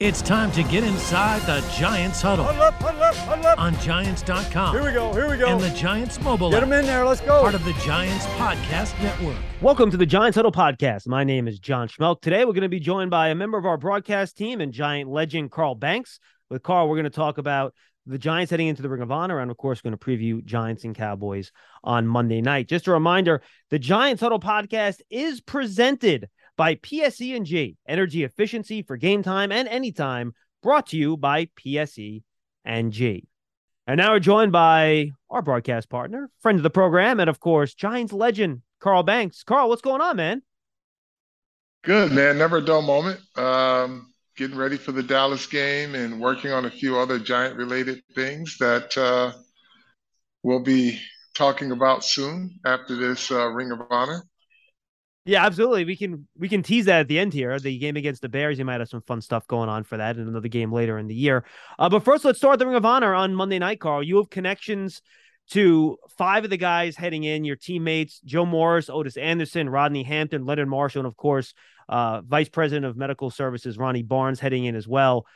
It's time to get inside the Giants huddle. Huddle up, huddle up, huddle up. On Giants.com. Here we go, here we go. And the Giants mobile Get them in there, let's go. Part of the Giants Podcast Network. Welcome to the Giants Huddle Podcast. My name is John Schmeelk. Today we're going to be joined by a member of our broadcast team and Giant legend Carl Banks. With Carl, we're going to talk about the Giants heading into the Ring of Honor, and of course, going to preview Giants and Cowboys on Monday night. Just a reminder: the Giants Huddle Podcast is presented by PSE&G, energy efficiency for game time and anytime. Brought to you by PSE&G. And now we're joined by our broadcast partner, friend of the program, and of course, Giants legend Carl Banks. Carl, what's going on, man? Good, man. Never a dull moment. Um, getting ready for the Dallas game and working on a few other Giant related things that uh, we'll be talking about soon after this uh, Ring of Honor. Yeah, absolutely. We can we can tease that at the end here. The game against the Bears, you might have some fun stuff going on for that, and another game later in the year. Uh, but first, let's start the Ring of Honor on Monday night, Carl. You have connections to five of the guys heading in, your teammates, Joe Morris, Otis Anderson, Rodney Hampton, Leonard Marshall, and of course, uh, Vice President of Medical Services, Ronnie Barnes, heading in as well.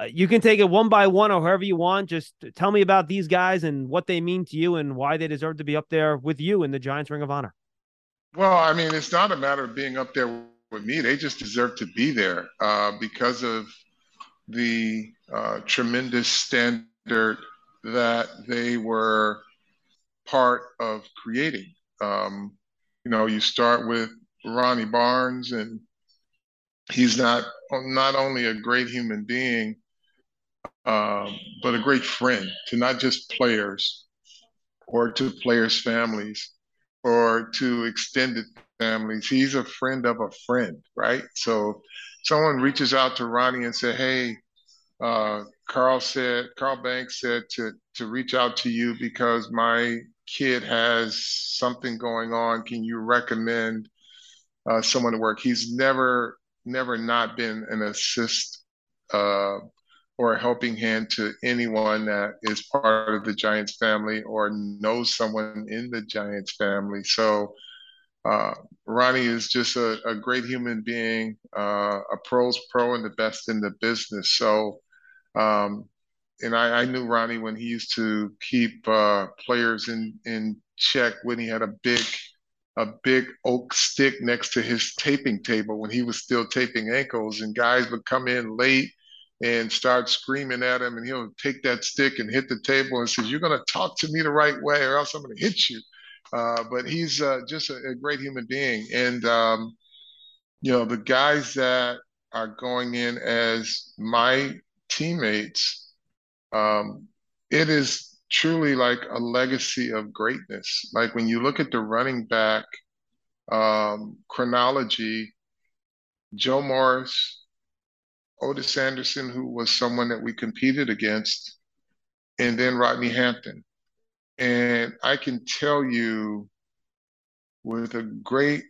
Uh, you can take it one by one or however you want. Just tell me about these guys and what they mean to you and why they deserve to be up there with you in the Giants Ring of Honor. Well, I mean, it's not a matter of being up there with me. They just deserve to be there uh, because of the uh, tremendous standard that they were part of creating. Um, you know, you start with Ronnie Barnes, and he's not not only a great human being, um, but a great friend to not just players or to players' families or to extended families. He's a friend of a friend, right? So someone reaches out to Ronnie and say, "Hey, uh, Carl said, Carl Banks said to to reach out to you because my kid has something going on. Can you recommend uh, someone to work?" He's never never not been an assist uh, or a helping hand to anyone that is part of the Giants family or knows someone in the Giants family. So uh, Ronnie is just a, a great human being, uh, a pro's pro and the best in the business. So, um, and I, I, knew Ronnie when he used to keep uh, players in in check when he had a big a big oak stick next to his taping table when he was still taping ankles, and guys would come in late and start screaming at him, and he'll take that stick and hit the table and says, "You're going to talk to me the right way, or else I'm going to hit you." Uh, but he's uh, just a, a, great human being, and um, you know the guys that are going in as my teammates, um, it is truly like a legacy of greatness. Like when you look at the running back um, chronology, Joe Morris, Otis Anderson, who was someone that we competed against, and then Rodney Hampton. And I can tell you with a great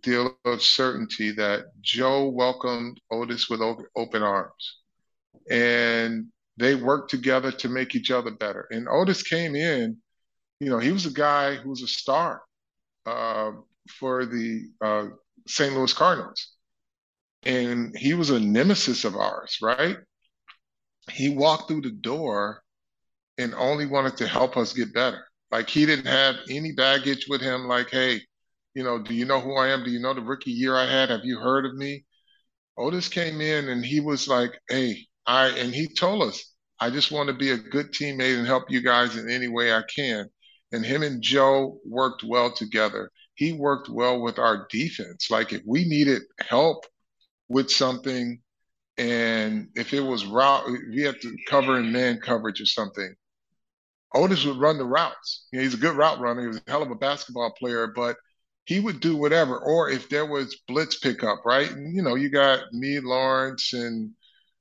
deal of certainty that Joe welcomed Otis with open arms. And they worked together to make each other better. And Otis came in, you know, he was a guy who was a star uh, for the uh, St. Louis Cardinals. And he was a nemesis of ours, right? He walked through the door and only wanted to help us get better. Like he didn't have any baggage with him. Like, hey, you know, do you know who I am? Do you know the rookie year I had? Have you heard of me? Otis came in and he was like, hey, I, and he told us, I just want to be a good teammate and help you guys in any way I can. And him and Joe worked well together. He worked well with our defense. Like if we needed help with something, and if it was route, we had to cover in man coverage or something, Otis would run the routes. You know, he's a good route runner. He was a hell of a basketball player, but he would do whatever. Or if there was blitz pickup, right? And, you know, you got me, Lawrence, and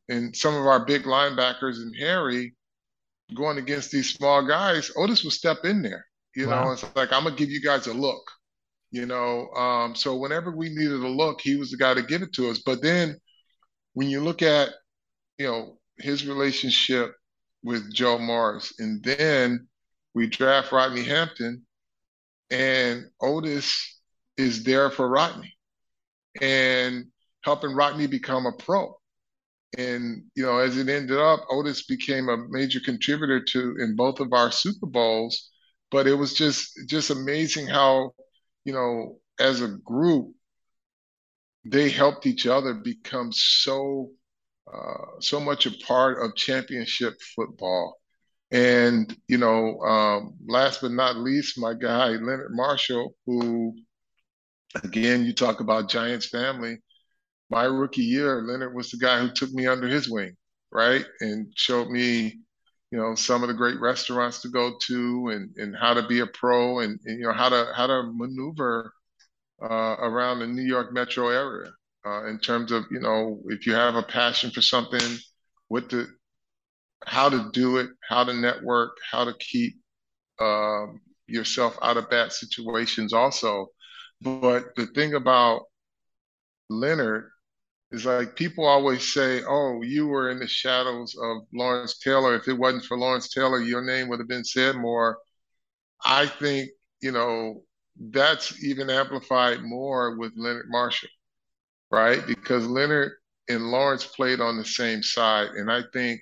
and some of our big linebackers and Harry going against these small guys. Otis would step in there. You wow. know, it's like I'm gonna give you guys a look. You know, um, so whenever we needed a look, he was the guy to give it to us. But then when you look at, you know, his relationship with Joe Morris, and then we draft Rodney Hampton, and Otis is there for Rodney and helping Rodney become a pro. And you know, as it ended up, Otis became a major contributor to in both of our Super Bowls. But it was just just amazing how, you know, as a group, they helped each other become so uh, so much a part of championship football. And you know, um, last but not least, my guy Leonard Marshall, who again you talk about Giants family. My rookie year, Leonard was the guy who took me under his wing, right, and showed me, you know, some of the great restaurants to go to, and and how to be a pro, and, and you know how to how to maneuver uh, around the New York metro area uh, in terms of you know if you have a passion for something, what the how to do it, how to network, how to keep um, yourself out of bad situations also. But the thing about Leonard is like people always say, oh, you were in the shadows of Lawrence Taylor. If it wasn't for Lawrence Taylor, your name would have been said more. I think, you know, that's even amplified more with Leonard Marshall, right? Because Leonard and Lawrence played on the same side. And I think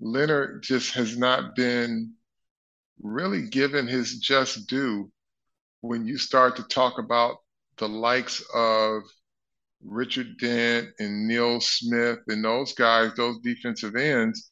Leonard just has not been really given his just due when you start to talk about the likes of Richard Dent and Neil Smith and those guys, those defensive ends.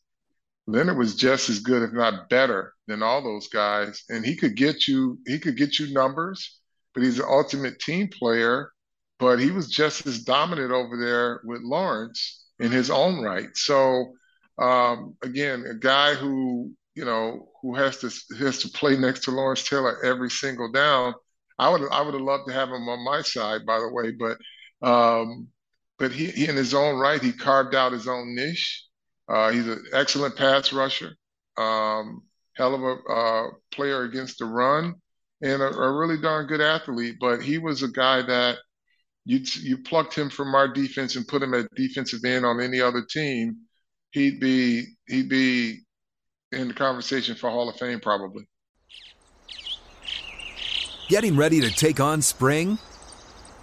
Leonard was just as good, if not better, than all those guys. And he could get you, he could get you numbers, but he's an ultimate team player. But he was just as dominant over there with Lawrence in his own right. So um, again, a guy who you know who has to has to play next to Lawrence Taylor every single down. I would I would have loved to have him on my side, by the way, but um, but he, he in his own right he carved out his own niche. Uh, he's an excellent pass rusher, um, hell of a uh, player against the run, and a, a really darn good athlete. But he was a guy that you you plucked him from our defense and put him at defensive end on any other team he'd be he'd be in the conversation for Hall of Fame probably. Getting ready to take on spring?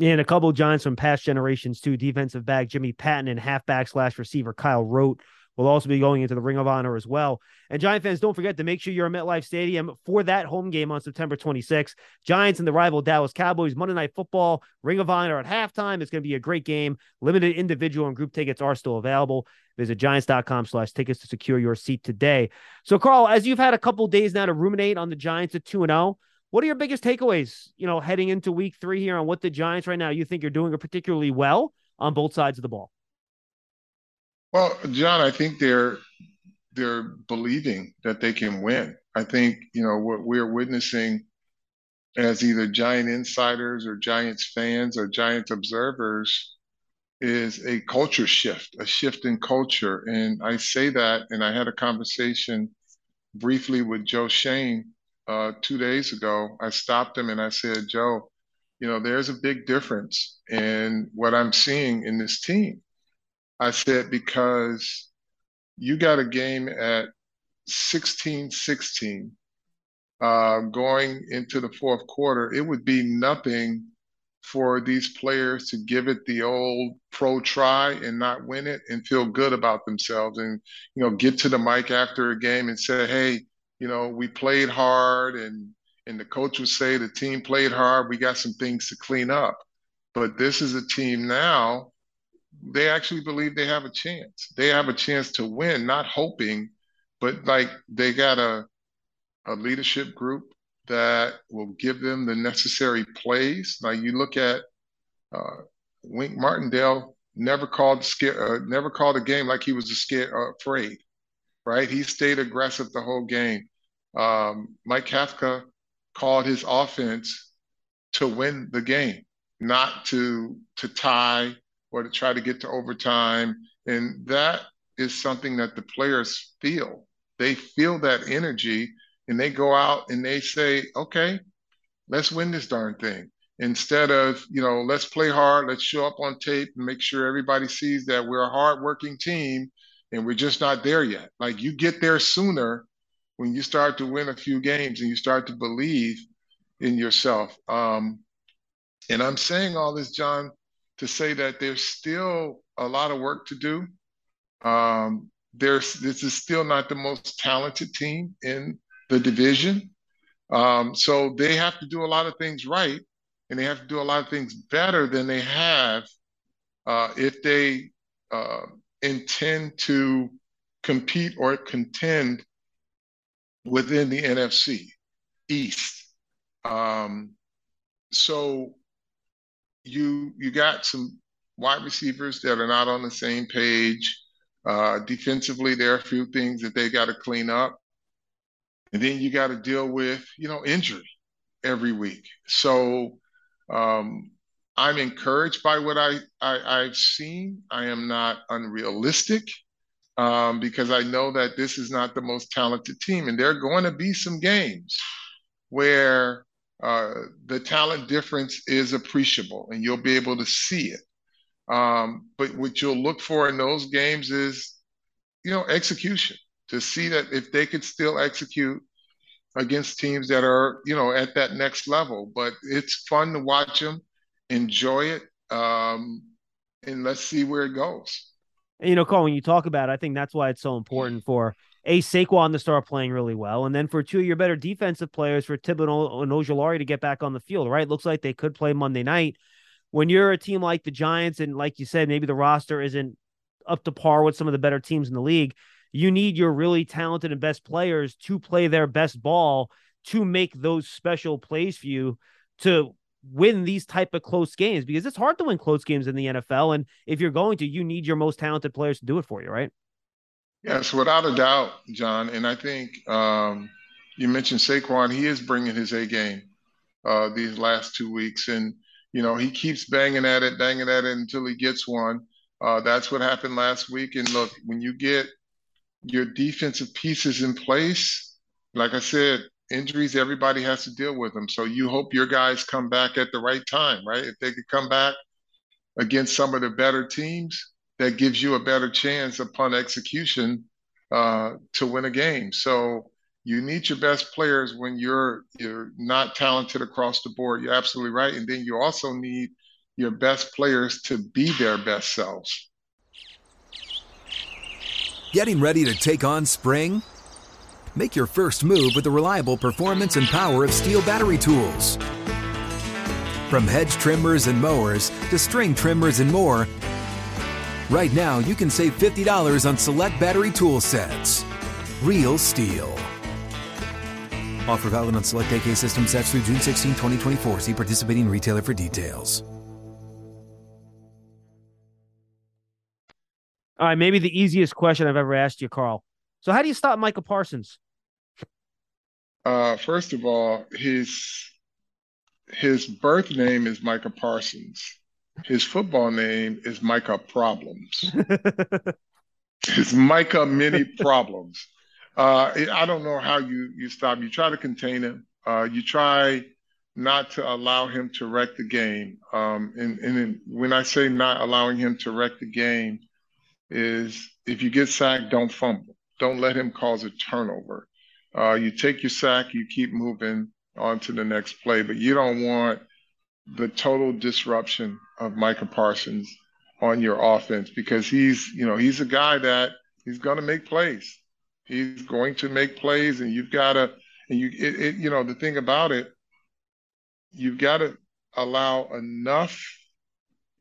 And a couple Giants from past generations too. Defensive back Jimmy Patton and halfback slash receiver Kyle Rote will also be going into the Ring of Honor as well. And Giant fans, don't forget to make sure you're at MetLife Stadium for that home game on September 26th. Giants and the rival Dallas Cowboys, Monday Night Football, Ring of Honor at halftime. It's going to be a great game. Limited individual and group tickets are still available. Visit giants.com slash tickets to secure your seat today. So, Carl, as you've had a couple days now to ruminate on the Giants at 2 0, what are your biggest takeaways, you know, heading into week three here on what the Giants right now you think you're doing particularly well on both sides of the ball? Well, John, I think they're they're believing that they can win. I think you know what we're witnessing as either Giant insiders or Giants fans or Giants observers is a culture shift, a shift in culture. And I say that, and I had a conversation briefly with Joe Schoen uh, two days ago. I stopped him and I said, Joe, you know, there's a big difference in what I'm seeing in this team. I said, because you got a game at 16 16 uh, going into the fourth quarter, it would be nothing for these players to give it the old pro try and not win it and feel good about themselves and you know get to the mic after a game and say hey you know we played hard and and the coach would say the team played hard we got some things to clean up. But this is a team now they actually believe they have a chance. They have a chance to win not hoping but like they got a a leadership group that will give them the necessary plays. Like you look at uh, Wink Martindale, never called scare, uh, never called a game like he was scared, uh, afraid, right? He stayed aggressive the whole game. Um, Mike Kafka called his offense to win the game, not to to tie or to try to get to overtime, and that is something that the players feel. They feel that energy and they go out and they say, okay, let's win this darn thing. Instead of, you know, let's play hard, let's show up on tape and make sure everybody sees that we're a hardworking team and we're just not there yet. Like you get there sooner when you start to win a few games and you start to believe in yourself. Um, and I'm saying all this, John, to say that there's still a lot of work to do. Um, there's this is still not the most talented team in the division. Um, so they have to do a lot of things right, and they have to do a lot of things better than they have uh, if they uh, intend to compete or contend within the NFC East. Um, so you you got some wide receivers that are not on the same page. Uh, defensively, there are a few things that they got to clean up and then you got to deal with you know injury every week. So um, I'm encouraged by what I, I have seen. I am not unrealistic um, because I know that this is not the most talented team, and there are going to be some games where uh, the talent difference is appreciable, and you'll be able to see it. Um, but what you'll look for in those games is, you know, execution to see that if they could still execute against teams that are, you know, at that next level. But it's fun to watch them, enjoy it, um, and let's see where it goes. You know, Carl, when you talk about it, I think that's why it's so important for a Saquon to start playing really well, and then for two of your better defensive players, for Thibodeaux and Ojulari to get back on the field. Right, looks like they could play Monday night. When you're a team like the Giants, and like you said, maybe the roster isn't up to par with some of the better teams in the league you need your really talented and best players to play their best ball to make those special plays for you to win these type of close games because it's hard to win close games in the NFL and if you're going to you need your most talented players to do it for you right? Yes without a doubt John. And I think um, you mentioned Saquon. He is bringing his A game uh, these last two weeks. And you know he keeps banging at it banging at it until he gets one. Uh, that's what happened last week. And look when you get your defensive pieces in place. Like I said, injuries, everybody has to deal with them. So you hope your guys come back at the right time, right? If they could come back against some of the better teams, that gives you a better chance upon execution uh, to win a game. So you need your best players when you're you're not talented across the board. You're absolutely right, and then you also need your best players to be their best selves. Getting ready to take on spring? Make your first move with the reliable performance and power of STIHL battery tools. From hedge trimmers and mowers to string trimmers and more, right now you can save $50 on select battery tool sets. Real STIHL. Offer valid on select AK system sets through June 16, 2024. See participating retailer for details. All right, maybe the easiest question I've ever asked you, Carl. So, how do you stop Michael Parsons? Uh, first of all, his his birth name is Micah Parsons. His football name is Micah Problems. it's Micah Many Problems. Uh, I don't know how you you stop. You try to contain him. Uh, you try not to allow him to wreck the game. Um, and and when I say not allowing him to wreck the game, is if you get sacked, don't fumble. Don't let him cause a turnover. Uh, you take your sack, you keep moving on to the next play, but you don't want the total disruption of Micah Parsons on your offense because he's, you know, he's a guy that he's going to make plays. He's going to make plays, and you've got to, and you, it, it, you know, the thing about it, you've got to allow enough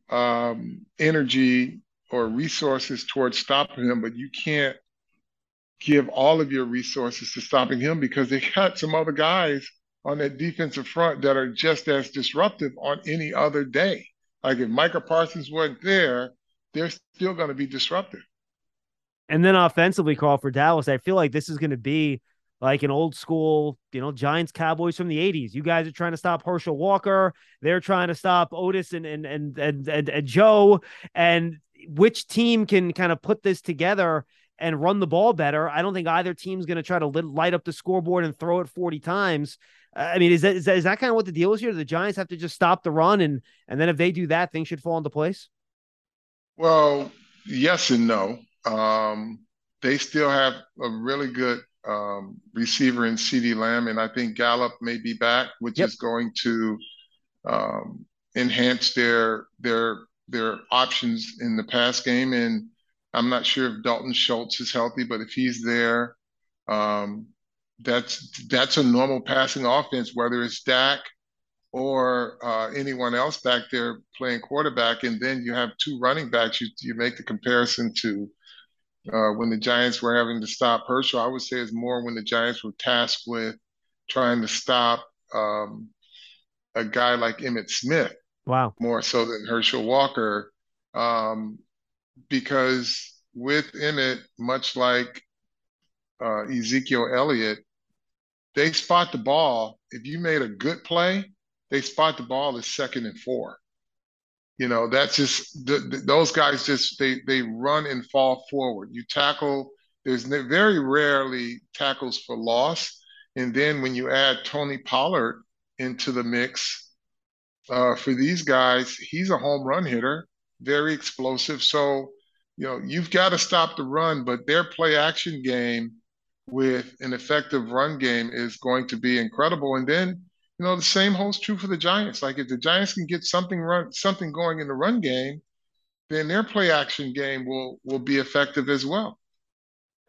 um, energy or resources towards stopping him, but you can't give all of your resources to stopping him because they got some other guys on that defensive front that are just as disruptive on any other day. Like if Micah Parsons wasn't there, they're still going to be disruptive. And then offensively, Carl for Dallas, I feel like this is going to be like an old school, you know, Giants Cowboys from the 80s. You guys are trying to stop Herschel Walker. They're trying to stop Otis and and and and, and, and Joe. And which team can kind of put this together and run the ball better? I don't think either team's going to try to light up the scoreboard and throw it 40 times. I mean, is that, is that is that kind of what the deal is here? The Giants have to just stop the run, and and then if they do that, things should fall into place. Well, yes and no. Um, they still have a really good um, receiver in CeeDee Lamb, and I think Gallup may be back, which yep. is going to um, enhance their their their options in the pass game. And I'm not sure if Dalton Schultz is healthy, but if he's there, um, that's that's a normal passing offense, whether it's Dak or uh, anyone else back there playing quarterback. And then you have two running backs. You you make the comparison to uh, when the Giants were having to stop Herschel. I would say it's more when the Giants were tasked with trying to stop um, a guy like Emmitt Smith. Wow. More so than Herschel Walker, um, because within it, much like uh, Ezekiel Elliott, they spot the ball. If you made a good play, they spot the ball as second and four. You know, that's just the, the, those guys just they they run and fall forward. You tackle. There's very rarely tackles for loss, and then when you add Tony Pollard into the mix, uh, for these guys, he's a home run hitter, very explosive. So, you know, you've got to stop the run, but their play action game with an effective run game is going to be incredible. And then, you know, the same holds true for the Giants. Like if the Giants can get something run something going in the run game, then their play action game will will be effective as well.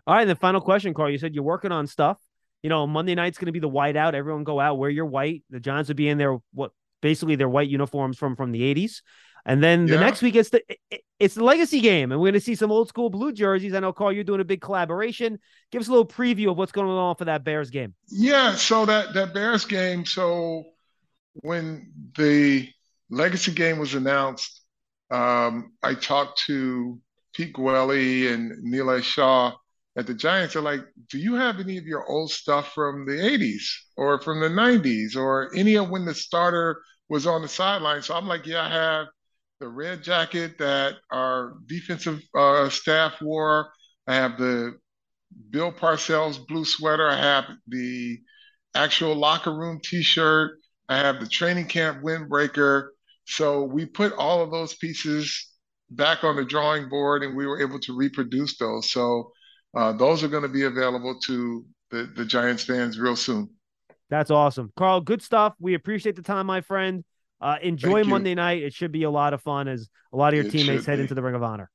All right, the final question, Carl. You said you're working on stuff. You know, Monday night's going to be the white out. Everyone go out, wear your white. The Giants will be in their what basically their white uniforms from from the 80s. And then the next week it's the it's the legacy game, and we're going to see some old school blue jerseys. I know, Carl, you're doing a big collaboration. Give us a little preview of what's going on for that Bears game. Yeah, so that that Bears game. So when the legacy game was announced, um, I talked to Pete Guelli and Neil Shaw at the Giants. They're like, do you have any of your old stuff from the '80s or from the '90s or any of when the starter was on the sideline? So I'm like, yeah, I have the red jacket that our defensive uh, staff wore. I have the Bill Parcells blue sweater. I have the actual locker room T-shirt. I have the training camp windbreaker. So we put all of those pieces back on the drawing board, and we were able to reproduce those. So uh, those are going to be available to the, the Giants fans real soon. That's awesome, Carl. Good stuff. We appreciate the time, my friend. Uh, enjoy Monday night. It should be a lot of fun as a lot of your it teammates head into the Ring of Honor.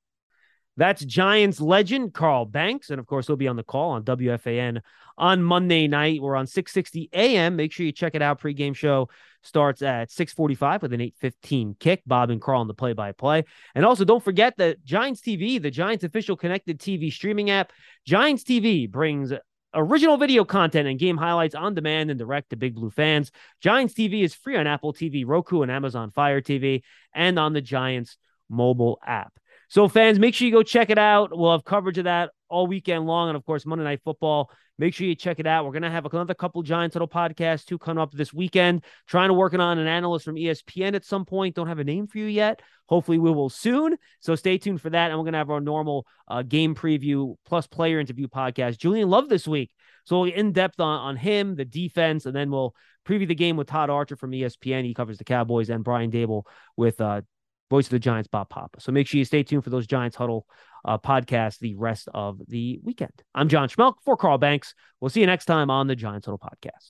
That's Giants legend Carl Banks, and of course he'll be on the call on WFAN on Monday night. We're on 6:60 a.m. Make sure you check it out. Pre-game show starts at 6:45 with an 8:15 kick. Bob and Carl on the play-by-play, and also don't forget that Giants TV, the Giants official connected TV streaming app, Giants TV brings original video content and game highlights on demand and direct to Big Blue fans. Giants TV is free on Apple TV, Roku, and Amazon Fire TV, and on the Giants mobile app. So, fans, make sure you go check it out. We'll have coverage of that all weekend long. And of course, Monday Night Football. Make sure you check it out. We're going to have another couple Giants Huddle podcasts too coming up this weekend. Trying to working on an analyst from ESPN at some point. Don't have a name for you yet. Hopefully, we will soon. So stay tuned for that. And we're going to have our normal uh, game preview plus player interview podcast. Julian Love this week. So we'll in depth on, on him, the defense, and then we'll preview the game with Todd Archer from ESPN. He covers the Cowboys and Brian Daboll with uh, voice of the Giants, Bob Papa. So make sure you stay tuned for those Giants Huddle uh, podcast the rest of the weekend. I'm John Schmeelk for Carl Banks. We'll see you next time on the Giants Huddle podcast.